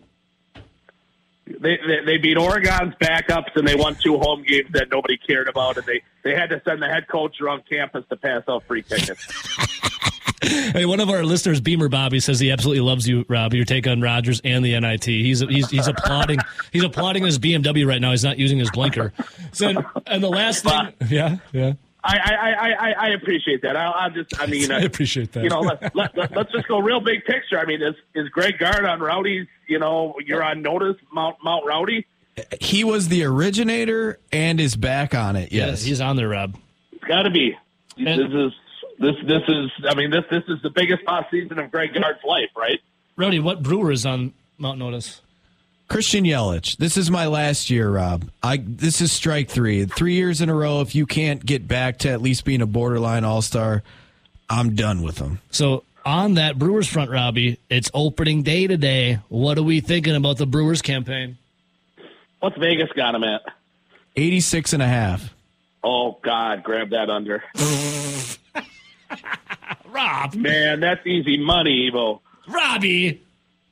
they, they they beat Oregon's backups and they won two home games that nobody cared about, and they they had to send the head coach around campus to pass out free tickets. Hey, one of our listeners, Beamer Bobby, says he absolutely loves you, Rob. Your take on Rodgers and the NIT. He's he's he's applauding. He's applauding his BMW right now. He's not using his blinker. So, and the last thing, yeah, yeah. I I, I, I, I appreciate that. I, I just I mean I uh, appreciate that. You know, let, let, let, us just go real big picture. I mean, is is Greg Gard on Rowdy's? You know, you're on notice Mount Mount Rowdy. He was the originator and is back on it. Yes. he's on there, Rob. It's got to be. And- this is this this is. I mean, this this is the biggest off season of Greg Gard's life, right? Rowdy, what brewer is on Mount Notice? Christian Yelich. This is my last year, Rob. I this is strike three. Three years in a row. If you can't get back to at least being a borderline all star, I'm done with them. So on that Brewers front, Robbie, it's opening day today. What are we thinking about the Brewers campaign? What's Vegas got him at? 86 and a half. Oh God, grab that under. Rob, Man, that's easy money, Evo. Robbie,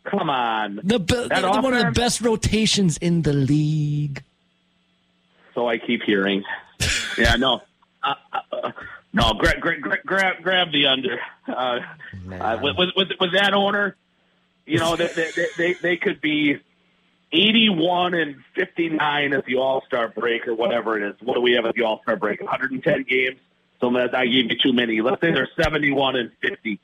Come on. the, be- That the- one of the best rotations in the league. So I keep hearing. yeah, no. Uh, uh, no, grab, grab, grab, grab, grab the under. Uh, uh, with, with, with, with that owner, you know, they, they, they, they could be 81 and 59 at the All Star break or whatever it is. What do we have at the All Star break? 110 games. So that I gave you too many. Let's say they're 71 and 50.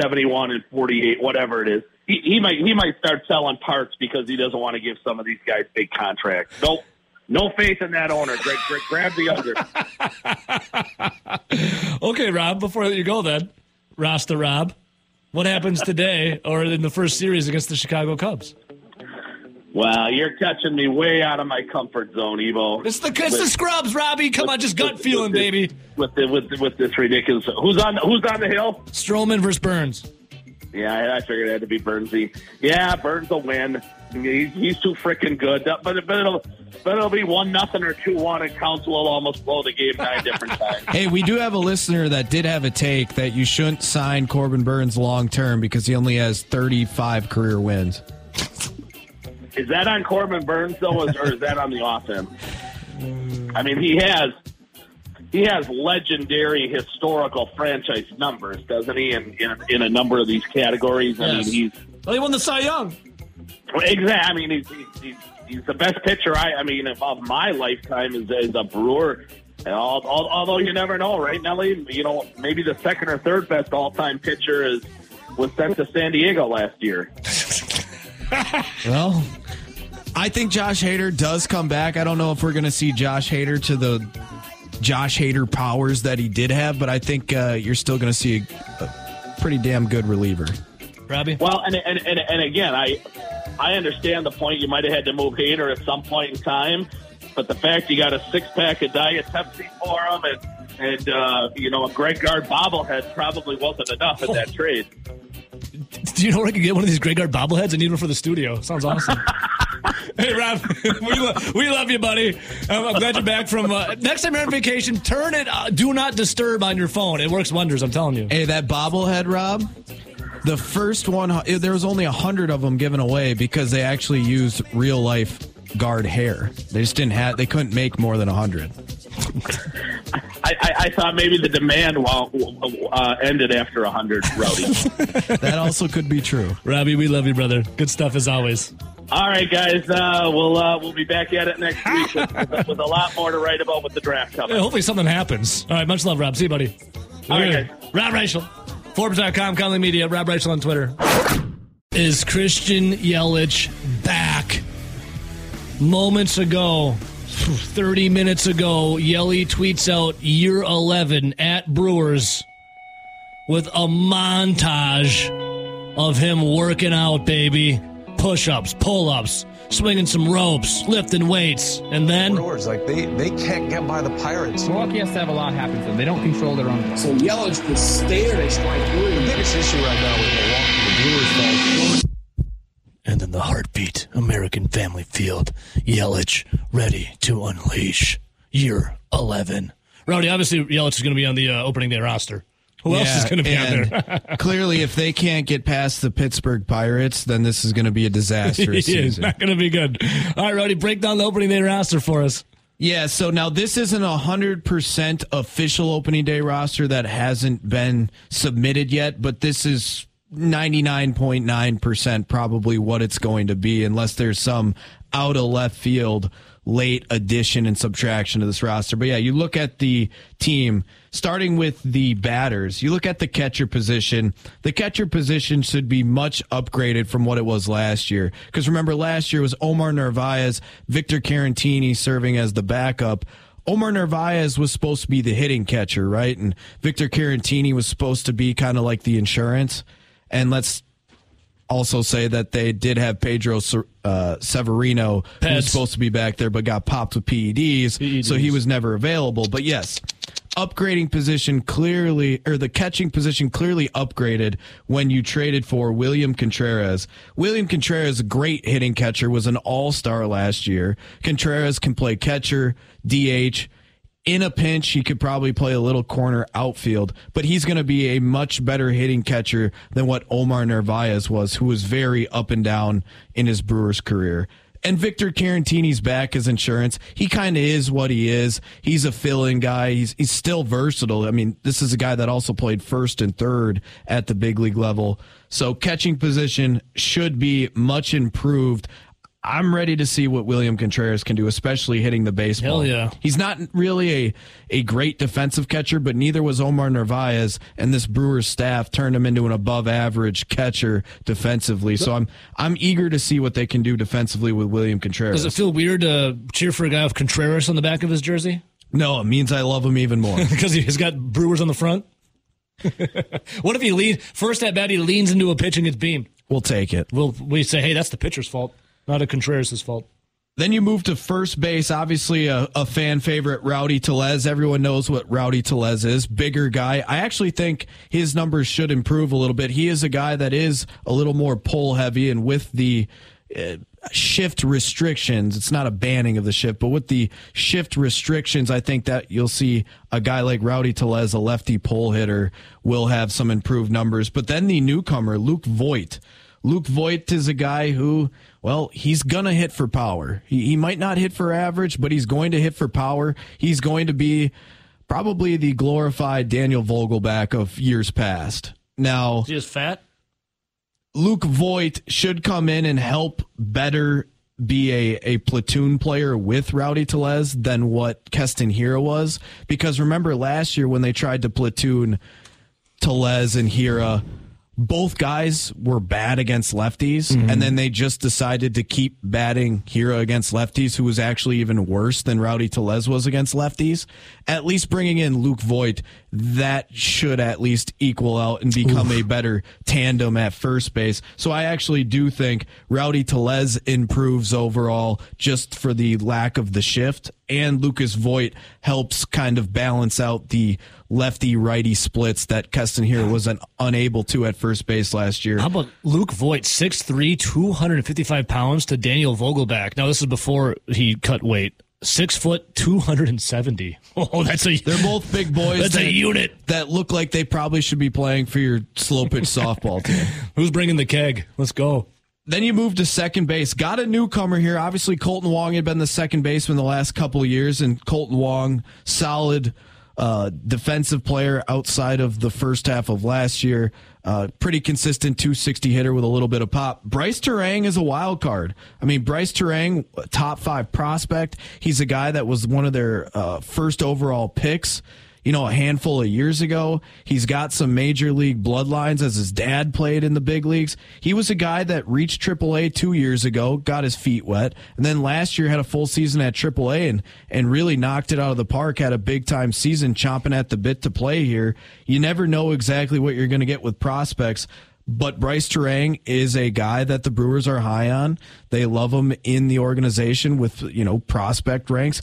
71 and 48, whatever it is. He, he might he might start selling parts because he doesn't want to give some of these guys big contracts. Nope. No faith in that owner. Greg, Greg, grab the under. Okay, Rob, before you go then, Rasta Rob, what happens today or in the first series against the Chicago Cubs? Wow, you're catching me way out of my comfort zone, Evo. It's the, it's the scrubs, Robbie. Come on, just gut feeling, this- baby. With the, with the, with this ridiculous. Who's on Who's on the hill? Stroman versus Burnes. Yeah, I I figured it had to be Burnsy. Yeah, Burnes will win. He's, he's too freaking good. But but it'll but it'll be one nothing or two one, and Counsell will almost blow the game nine different times. Hey, we do have a listener that did have a take that you shouldn't sign Corbin Burnes long term because he only has 35 career wins. Is that on Corbin Burnes though, or is that on the offense? I mean, he has he has legendary historical franchise numbers, doesn't he? In in, in a number of these categories. I mean, he's Well, he won the Cy Young. exactly. I mean, he's, he's, he's, he's the best pitcher. I, I mean, of, my lifetime as, as a Brewer. And all, all, although you never know, right, Nelly? You know, maybe the second or third best all-time pitcher is was sent to San Diego last year. Well, I think Josh Hader does come back. I don't know if we're going to see Josh Hader to the Josh Hader powers that he did have, but I think uh, you're still going to see a, a pretty damn good reliever. Robbie? Well, and and, and and again, I I understand the point. You might have had to move Hader at some point in time, but the fact you got a six pack of Diet Pepsi for him and and uh, you know a Greg Gard bobblehead probably wasn't enough in that trade. Do you know where I could get one of these Greg Gard bobbleheads? I need one for the studio. Sounds awesome. hey, Rob, we, lo- we love you, buddy. I'm, I'm glad you're back from. Uh, next time you're on vacation, turn it. Uh, do not disturb on your phone. It works wonders. I'm telling you. Hey, that bobblehead, Rob. The first one, there was only a hundred of them given away because they actually used real life Gard hair. They just didn't have. They couldn't make more than a hundred. I, I, I thought maybe the demand well, uh, ended after a hundred Rowdy. That also could be true. Robbie, we love you, brother. Good stuff as always. All right, guys, uh, we'll uh, we'll be back at it next week with, with, with a lot more to write about with the draft Yeah, coming. hopefully something happens. All right, much love, Rob. See you, buddy. All right, Okay. Rob Reischel. Forbes.com, Conley Media, Rob Reischel on Twitter. Is Christian Yelich back? Moments ago, 30 minutes ago, Yelly tweets out year 11 at Brewers with a montage of him working out, baby. Push ups, pull ups, swinging some ropes, lifting weights, and then. Brewers, like they, they can't get by the Pirates. Milwaukee has to have a lot happen to them. They don't control their own. So Yelich could stare at strike three. The biggest issue right now with Milwaukee, the Brewers fall short And then the heartbeat, American Family Field, Yelich ready to unleash. Year 11. Rowdy, obviously Yelich is going to be on the uh, opening day roster. Who else is going to be on there? clearly, if they can't get past the Pittsburgh Pirates, then this is going to be a disaster. Season. not going to be good. All right, Rowdy, break down the opening day roster for us. Yeah, so now this isn't a hundred percent official opening day roster that hasn't been submitted yet, but this is ninety nine point nine percent probably what it's going to be, unless there's some out of left field late addition and subtraction to this roster. But yeah, you look at the team starting with the batters. You look at the catcher position. The catcher position should be much upgraded from what it was last year. Because remember, last year was Omar Narvaez, Victor Caratini serving as the backup. Omar Narvaez was supposed to be the hitting catcher, right? And Victor Caratini was supposed to be kind of like the insurance. And let's also say that they did have Pedro uh, Severino, who was supposed to be back there, but got popped with PEDs, so he was never available. But yes, upgrading position clearly, or the catching position clearly upgraded when you traded for William Contreras. William Contreras, great hitting catcher, was an all star last year. Contreras can play catcher, DH. In a pinch, he could probably play a little corner outfield, but he's going to be a much better hitting catcher than what Omar Narvaez was, who was very up and down in his Brewers career. And Victor Caratini's back as insurance. He kind of is what he is. He's a fill-in guy. He's he's still versatile. I mean, this is a guy that also played first and third at the big league level. So catching position should be much improved. I'm ready to see what William Contreras can do, especially hitting the baseball. Hell yeah. He's not really a, a great defensive catcher, but neither was Omar Narvaez, and this Brewers staff turned him into an above average catcher defensively. So I'm I'm eager to see what they can do defensively with William Contreras. Does it feel weird to cheer for a guy with Contreras on the back of his jersey? no, it means I love him even more. Because he's got Brewers on the front? what if he leans, first at bat, he leans into a pitch and gets beamed? we'll take it. We'll, we say, hey, that's the pitcher's fault, not a Contreras' fault. Then you move to first base. Obviously, a, a fan favorite, Rowdy Tellez. Everyone knows what Rowdy Tellez is. Bigger guy. I actually think his numbers should improve a little bit. He is a guy that is a little more pull heavy, and with the uh, shift restrictions, it's not a banning of the shift, but with the shift restrictions, I think that you'll see a guy like Rowdy Tellez, a lefty pull hitter, will have some improved numbers. But then the newcomer, Luke Voit. Luke Voit is a guy who, well, he's gonna hit for power. He, he might not hit for average, but he's going to hit for power. He's going to be probably the glorified Daniel Vogelbach of years past. Now, Is he just fat? Luke Voit should come in and help better be a, a platoon player with Rowdy Tellez than what Keston Hiura was. Because remember last year when they tried to platoon Tellez and Hiura, both guys were bad against lefties, mm-hmm. and then they just decided to keep batting Hiura against lefties, who was actually even worse than Rowdy Tellez was against lefties. At least bringing in Luke Voit, that should at least equal out and become a better tandem at first base. So I actually do think Rowdy Tellez improves overall just for the lack of the shift, and Lucas Voit helps kind of balance out the lefty righty splits that Keston Hiura was an, unable to at first base last year. How about Luke Voit, 6'3", 255 pounds to Daniel Vogelbach? Now, this is before he cut weight. Six foot, 270. Oh, that's a. They're both big boys. That's a unit. that look like they probably should be playing for your slow pitch softball team. Who's bringing the keg? Let's go. Then you move to second base. Got a newcomer here. Obviously, Kolten Wong had been the second baseman the last couple of years, and Kolten Wong, solid uh, defensive player outside of the first half of last year. Uh, pretty consistent 260 hitter with a little bit of pop. Brice Turang is a wild card. I mean, Brice Turang, top five prospect. He's a guy that was one of their uh, first overall picks you know, a handful of years ago. He's got some major league bloodlines as his dad played in the big leagues. He was a guy that reached AAA two years ago, got his feet wet, and then last year had a full season at AAA and, and really knocked it out of the park, had a big time season chomping at the bit to play here. You never know exactly what you're going to get with prospects. But Brice Turang is a guy that the Brewers are high on. They love him in the organization with, you know, prospect ranks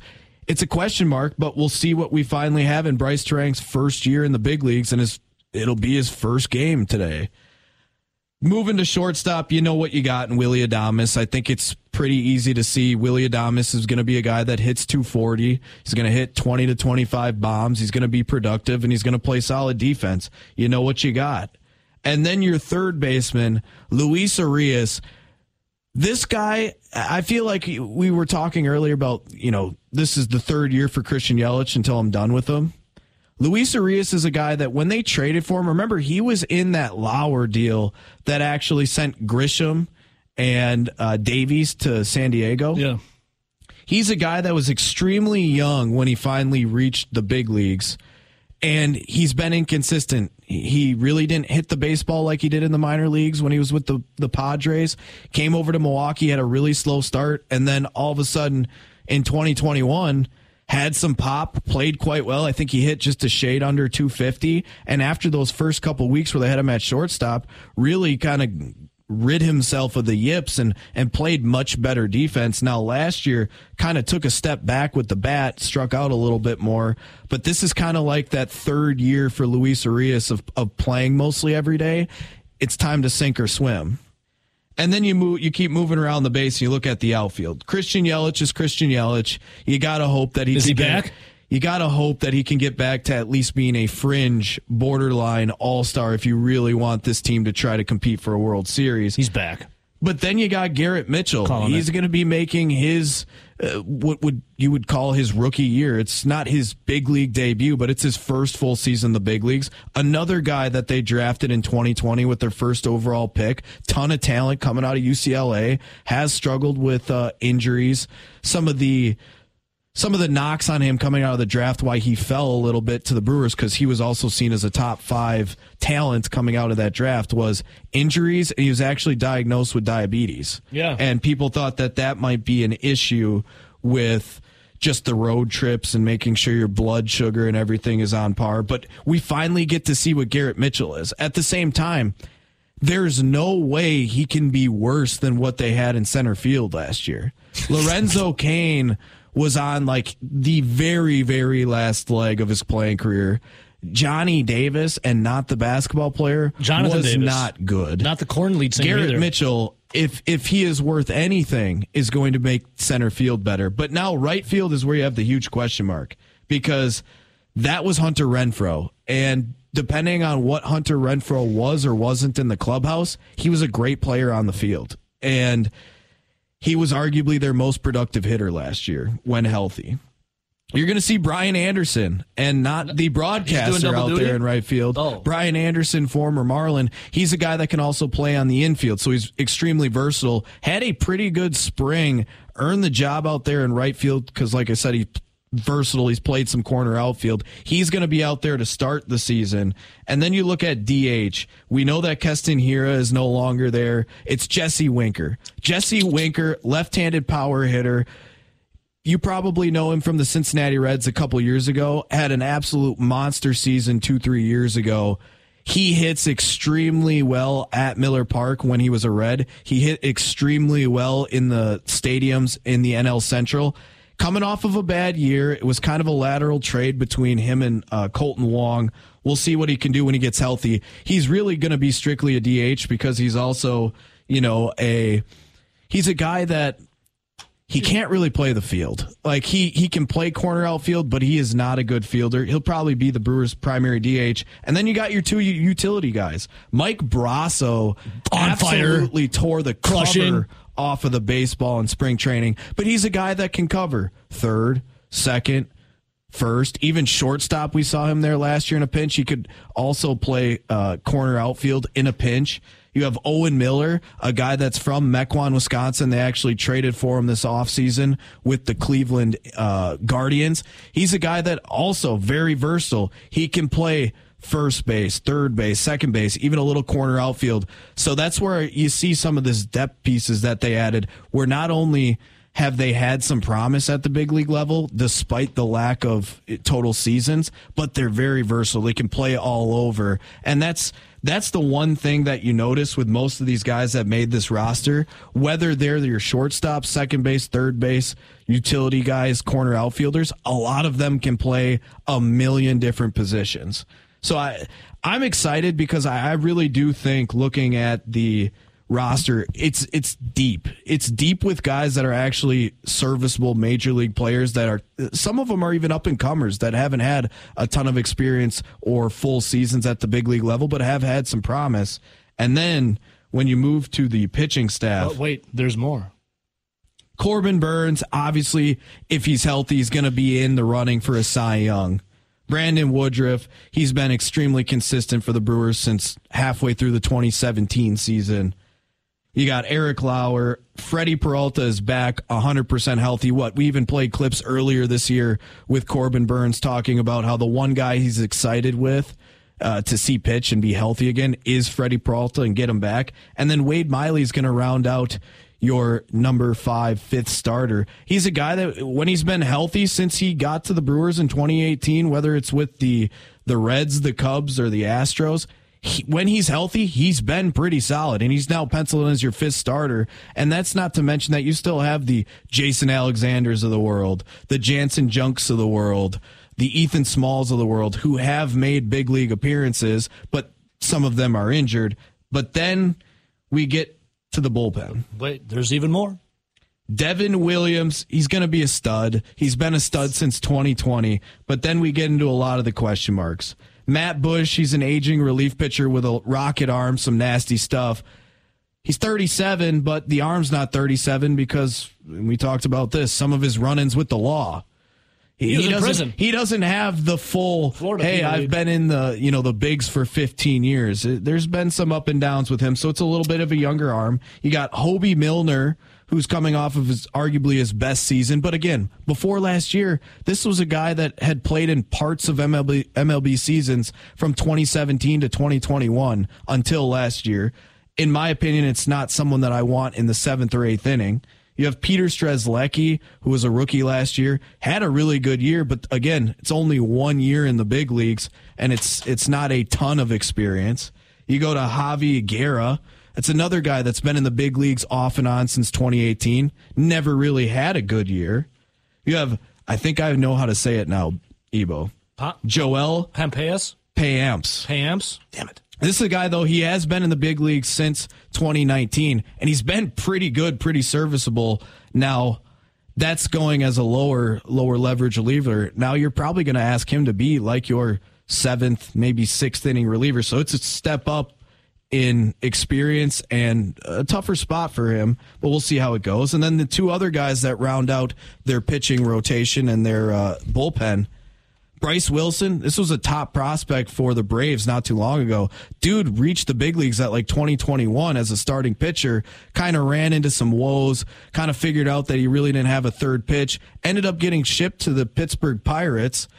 it's a question mark, but we'll see what we finally have in Brice Turang's first year in the big leagues, and his it'll be his first game today. Moving to shortstop, you know what you got in Willy Adames. I think it's pretty easy to see Willy Adames is going to be a guy that hits 240. He's going to hit 20 to 25 bombs. He's going to be productive and he's going to play solid defense. You know what you got. And then your third baseman, Luis Urias. This guy, I feel like we were talking earlier about, you know, this is the third year for Christian Yelich until I'm done with him. Luis Urias is a guy that when they traded for him, remember he was in that Lauer deal that actually sent Grisham and uh, Davies to San Diego. Yeah. He's a guy that was extremely young when he finally reached the big leagues, and he's been inconsistent. He really didn't hit the baseball like he did in the minor leagues when he was with the, the Padres. Came over to Milwaukee, had a really slow start, and then all of a sudden in 2021 had some pop, played quite well. I think he hit just a shade under 250. And after those first couple weeks where they had him at shortstop, really kind of rid himself of the yips and and played much better defense. Now last year kind of took a step back with the bat, struck out a little bit more, but this is kind of like that third year for Luis Urias of of playing mostly every day. It's time to sink or swim. And then you move, you keep moving around the base. And you look at the outfield. Christian Yelich is Christian Yelich. You got to hope that he Is he back? You got to hope that he can get back to at least being a fringe, borderline all star if you really want this team to try to compete for a World Series. He's back. But then you got Garrett Mitchell. Calling He's going to be making his uh, what would you would call his rookie year. It's not his big league debut, but it's his first full season in the big leagues. Another guy that they drafted in 2020 with their first overall pick. Ton of talent coming out of UCLA. Has struggled with uh, injuries. Some of the some of the knocks on him coming out of the draft, why he fell a little bit to the Brewers, because he was also seen as a top five talent coming out of that draft, was injuries, and he was actually diagnosed with diabetes. Yeah. And people thought that that might be an issue with just the road trips and making sure your blood sugar and everything is on par. But we finally get to see what Garrett Mitchell is. At the same time, there's no way he can be worse than what they had in center field last year. Lorenzo Cain was on like the very, very last leg of his playing career. Johnny Davis and not the basketball player Jonathan was Davis. not good. Not the Korn lead singer Garrett either. Mitchell, if if he is worth anything, is going to make center field better. But now right field is where you have the huge question mark because that was Hunter Renfroe, and depending on what Hunter Renfroe was or wasn't in the clubhouse, he was a great player on the field, and he was arguably their most productive hitter last year when healthy. You're going to see Brian Anderson and not the broadcaster out duty? there in right field. Oh. Brian Anderson, former Marlin, he's a guy that can also play on the infield, so he's extremely versatile. Had a pretty good spring, earned the job out there in right field because, like I said, he's versatile. He's played some corner outfield. He's going to be out there to start the season. And then you look at DH. We know that Keston Hiura is no longer there. It's Jesse Winker. Jesse Winker, left-handed power hitter you probably know him from the Cincinnati Reds a couple years ago. Had an absolute monster season two, three years ago. He hits extremely well at Miller Park when he was a Red. He hit extremely well in the stadiums in the NL Central. Coming off of a bad year, it was kind of a lateral trade between him and uh, Kolten Wong. We'll see what he can do when he gets healthy. He's really going to be strictly a DH because he's also, you know, a he's a guy that he can't really play the field. Like he he can play corner outfield, but he is not a good fielder. He'll probably be the Brewers' primary DH. And then you got your two utility guys. Mike Brosseau On fire. absolutely tore the Crushing. cover off of the baseball in spring training, but he's a guy that can cover third, second, first, even shortstop. We saw him there last year in a pinch. He could also play uh, corner outfield in a pinch. You have Owen Miller, a guy that's from Mequon, Wisconsin. They actually traded for him this offseason with the Cleveland uh, Guardians. He's a guy that also very versatile. He can play first base, third base, second base, even a little corner outfield. So that's where you see some of this depth pieces that they added, where not only have they had some promise at the big league level despite the lack of total seasons but they're very versatile. They can play all over. And that's that's the one thing that you notice with most of these guys that made this roster whether they're your shortstop second base third base utility guys corner outfielders a lot of them can play a million different positions so i i'm excited because i, I really do think looking at the roster it's it's deep it's deep with guys that are actually serviceable major league players that are some of them are even up and comers that haven't had a ton of experience or full seasons at the big league level but have had some promise and then when you move to the pitching staff Oh, wait, there's more. Corbin Burnes, obviously, if he's healthy, he's going to be in the running for a Cy Young. Brandon Woodruff, he's been extremely consistent for the Brewers since halfway through the 2017 season. You got Eric Lauer. Freddie Peralta is back 100% healthy. What? We even played clips earlier this year with Corbin Burnes talking about how the one guy he's excited with uh, to see pitch and be healthy again is Freddie Peralta and get him back. And then Wade Miley's going to round out your number five, fifth starter. He's a guy that when he's been healthy since he got to the Brewers in 2018, whether it's with the the Reds, the Cubs, or the Astros, he, when he's healthy, he's been pretty solid, and he's now penciled in as your fifth starter. And that's not to mention that you still have the Jason Alexanders of the world, the Janson Junks of the world, the Ethan Smalls of the world, who have made big league appearances, but some of them are injured. But then we get to the bullpen. Wait, there's even more. Devin Williams, he's going to be a stud. He's been a stud since 2020, but then we get into a lot of the question marks. Matt Bush, he's an aging relief pitcher with a rocket arm, some nasty stuff. He's 37, but the arm's not 37 because we talked about this. Some of his run-ins with the law. He in doesn't. prison. He doesn't have the full. Florida hey, I've lead." been in the you know the bigs for 15 years. There's been some up and downs with him, so it's a little bit of a younger arm. You got Hobie Milner, who's coming off of his arguably his best season, but again, before last year, this was a guy that had played in parts of MLB MLB seasons from 2017 to 2021 until last year. In my opinion, it's not someone that I want in the seventh or eighth inning. You have Peter Strzelecki, who was a rookie last year, had a really good year, but again, it's only one year in the big leagues, and it's it's not a ton of experience. You go to Javy Guerra, that's another guy that's been in the big leagues off and on since 2018, never really had a good year. You have, I think I know how to say it now, Evo. Pa- Joel Pampeas? Payamps. Pamps? Damn it. This is a guy though he has been in the big leagues since 2019 and he's been pretty good, pretty serviceable. Now that's going as a lower lower leverage reliever. Now you're probably going to ask him to be like your seventh, maybe sixth inning reliever. So it's a step up in experience and a tougher spot for him, but we'll see how it goes. And then the two other guys that round out their pitching rotation and their uh, bullpen. Bryce Wilson, this was a top prospect for the Braves not too long ago. Dude reached the big leagues at like 2021 as a starting pitcher, kind of ran into some woes, kind of figured out that he really didn't have a third pitch, ended up getting shipped to the Pittsburgh Pirates.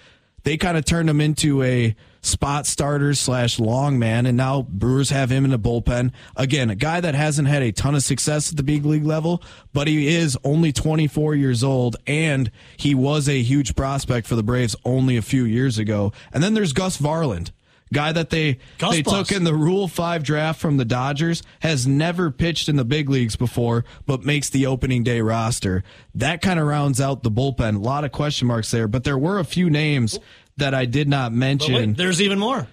They kind of turned him into a spot starter slash long man, and now Brewers have him in the bullpen. Again, a guy that hasn't had a ton of success at the big league level, but he is only 24 years old, and he was a huge prospect for the Braves only a few years ago. And then there's Gus Varland. Guy that they Gus they Bus. took in the Rule Five draft from the Dodgers has never pitched in the big leagues before, but makes the opening day roster. That kind of rounds out the bullpen. A lot of question marks there, but there were a few names that I did not mention. wait, there's even more.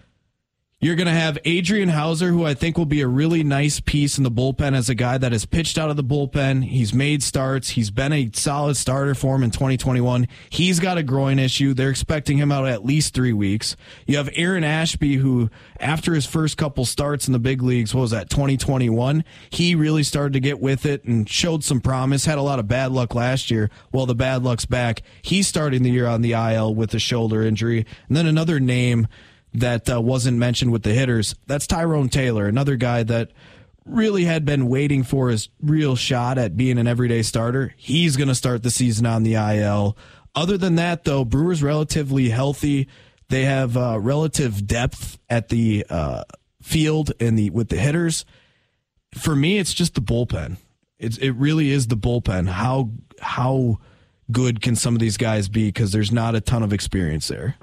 You're going to have Adrian Houser, who I think will be a really nice piece in the bullpen as a guy that has pitched out of the bullpen. He's made starts. He's been a solid starter for him in 2021. He's got a groin issue. They're expecting him out at least three weeks. You have Aaron Ashby, who after his first couple starts in the big leagues, what was that, 2021? He really started to get with it and showed some promise. Had a lot of bad luck last year. Well, the bad luck's back. He's starting the year on the IL with a shoulder injury. And then another name that uh, wasn't mentioned with the hitters. That's Tyrone Taylor, another guy that really had been waiting for his real shot at being an everyday starter. He's going to start the season on the IL. Other than that, though, Brewers relatively healthy. They have uh, relative depth at the uh, field and the with the hitters. For me, it's just the bullpen. It's it really is the bullpen. How how good can some of these guys be? Because there's not a ton of experience there.